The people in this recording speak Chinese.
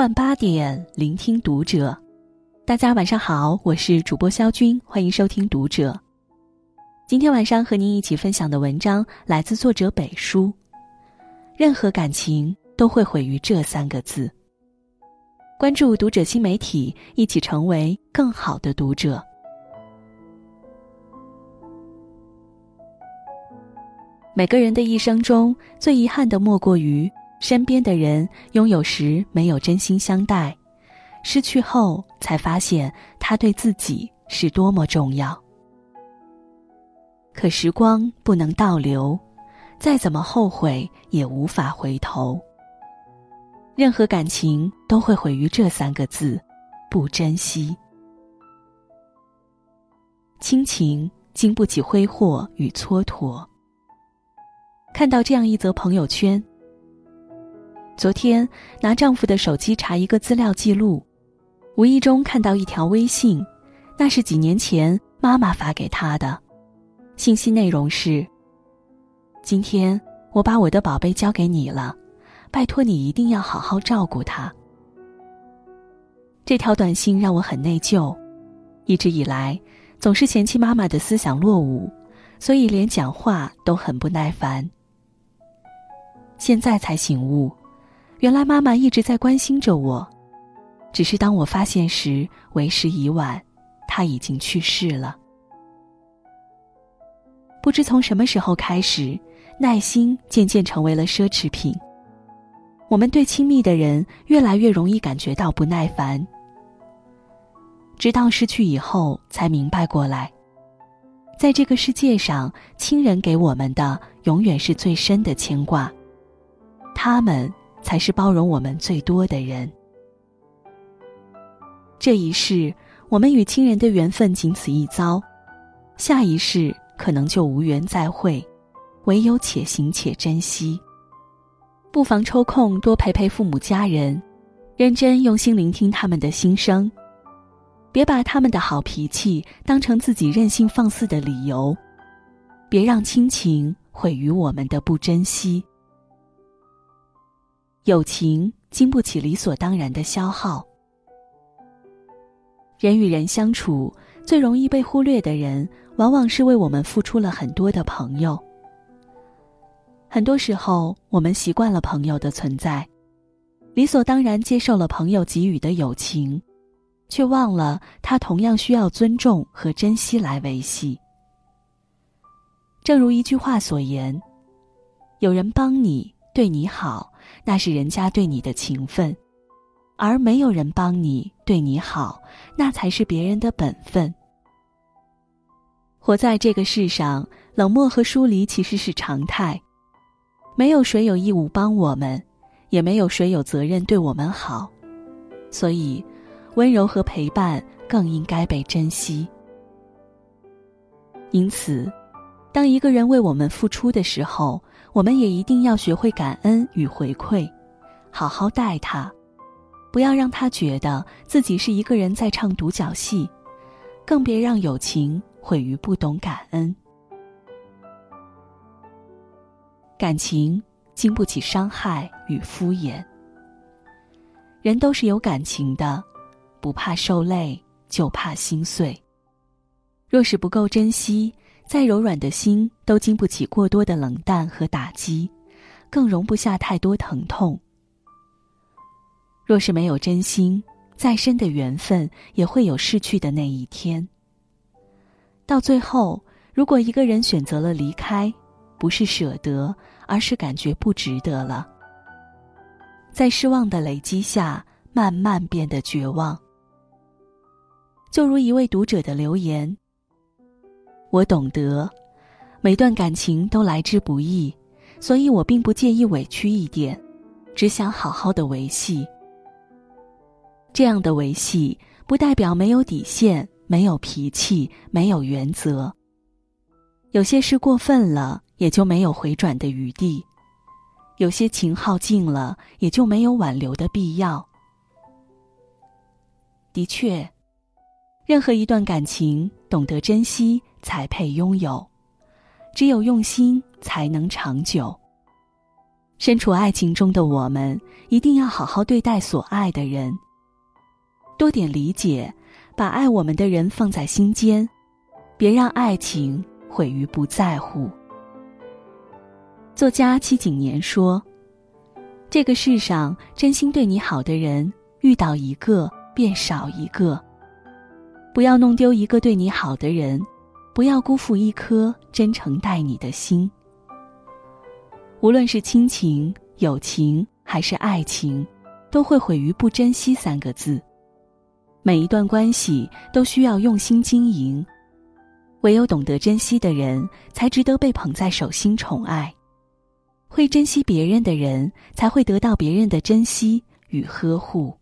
晚八点，聆听读者。大家晚上好，我是主播肖军，欢迎收听读者。今天晚上和您一起分享的文章来自作者北叔。任何感情都会毁于这三个字。关注读者新媒体，一起成为更好的读者。每个人的一生中最遗憾的，莫过于身边的人拥有时没有真心相待，失去后才发现他对自己是多么重要。可时光不能倒流，再怎么后悔也无法回头。任何感情都会毁于这三个字：不珍惜。亲情经不起挥霍与蹉跎。看到这样一则朋友圈。昨天拿丈夫的手机查一个资料记录，无意中看到一条微信，那是几年前妈妈发给他的，信息内容是：“今天我把我的宝贝交给你了，拜托你一定要好好照顾他。”这条短信让我很内疚，一直以来总是嫌弃妈妈的思想落伍，所以连讲话都很不耐烦。现在才醒悟，原来妈妈一直在关心着我，只是当我发现时，为时已晚，她已经去世了。不知从什么时候开始，耐心渐渐成为了奢侈品。我们对亲密的人越来越容易感觉到不耐烦，直到失去以后，才明白过来，在这个世界上，亲人给我们的永远是最深的牵挂。他们才是包容我们最多的人。这一世，我们与亲人的缘分仅此一遭，下一世可能就无缘再会，唯有且行且珍惜。不妨抽空多陪陪父母家人，认真用心聆听他们的心声，别把他们的好脾气当成自己任性放肆的理由，别让亲情毁于我们的不珍惜。友情经不起理所当然的消耗。人与人相处，最容易被忽略的人，往往是为我们付出了很多的朋友。很多时候，我们习惯了朋友的存在，理所当然接受了朋友给予的友情，却忘了他同样需要尊重和珍惜来维系。正如一句话所言：“有人帮你，对你好。”那是人家对你的情分，而没有人帮你对你好，那才是别人的本分。活在这个世上，冷漠和疏离其实是常态，没有谁有义务帮我们，也没有谁有责任对我们好，所以，温柔和陪伴更应该被珍惜。因此，当一个人为我们付出的时候，我们也一定要学会感恩与回馈，好好待他，不要让他觉得自己是一个人在唱独角戏，更别让友情毁于不懂感恩。感情经不起伤害与敷衍。人都是有感情的，不怕受累，就怕心碎。若是不够珍惜。再柔软的心都经不起过多的冷淡和打击，更容不下太多疼痛。若是没有真心，再深的缘分也会有逝去的那一天。到最后，如果一个人选择了离开，不是舍得，而是感觉不值得了。在失望的累积下，慢慢变得绝望。就如一位读者的留言。我懂得，每段感情都来之不易，所以我并不介意委屈一点，只想好好的维系。这样的维系，不代表没有底线、没有脾气、没有原则。有些事过分了，也就没有回转的余地；有些情耗尽了，也就没有挽留的必要。的确，任何一段感情，懂得珍惜。才配拥有，只有用心才能长久。身处爱情中的我们，一定要好好对待所爱的人，多点理解，把爱我们的人放在心间，别让爱情毁于不在乎。作家戚景年说：“这个世上真心对你好的人，遇到一个便少一个。不要弄丢一个对你好的人，不要辜负一颗真诚待你的心。”无论是亲情、友情还是爱情，都会毁于不珍惜三个字。每一段关系都需要用心经营，唯有懂得珍惜的人，才值得被捧在手心宠爱。会珍惜别人的人，才会得到别人的珍惜与呵护。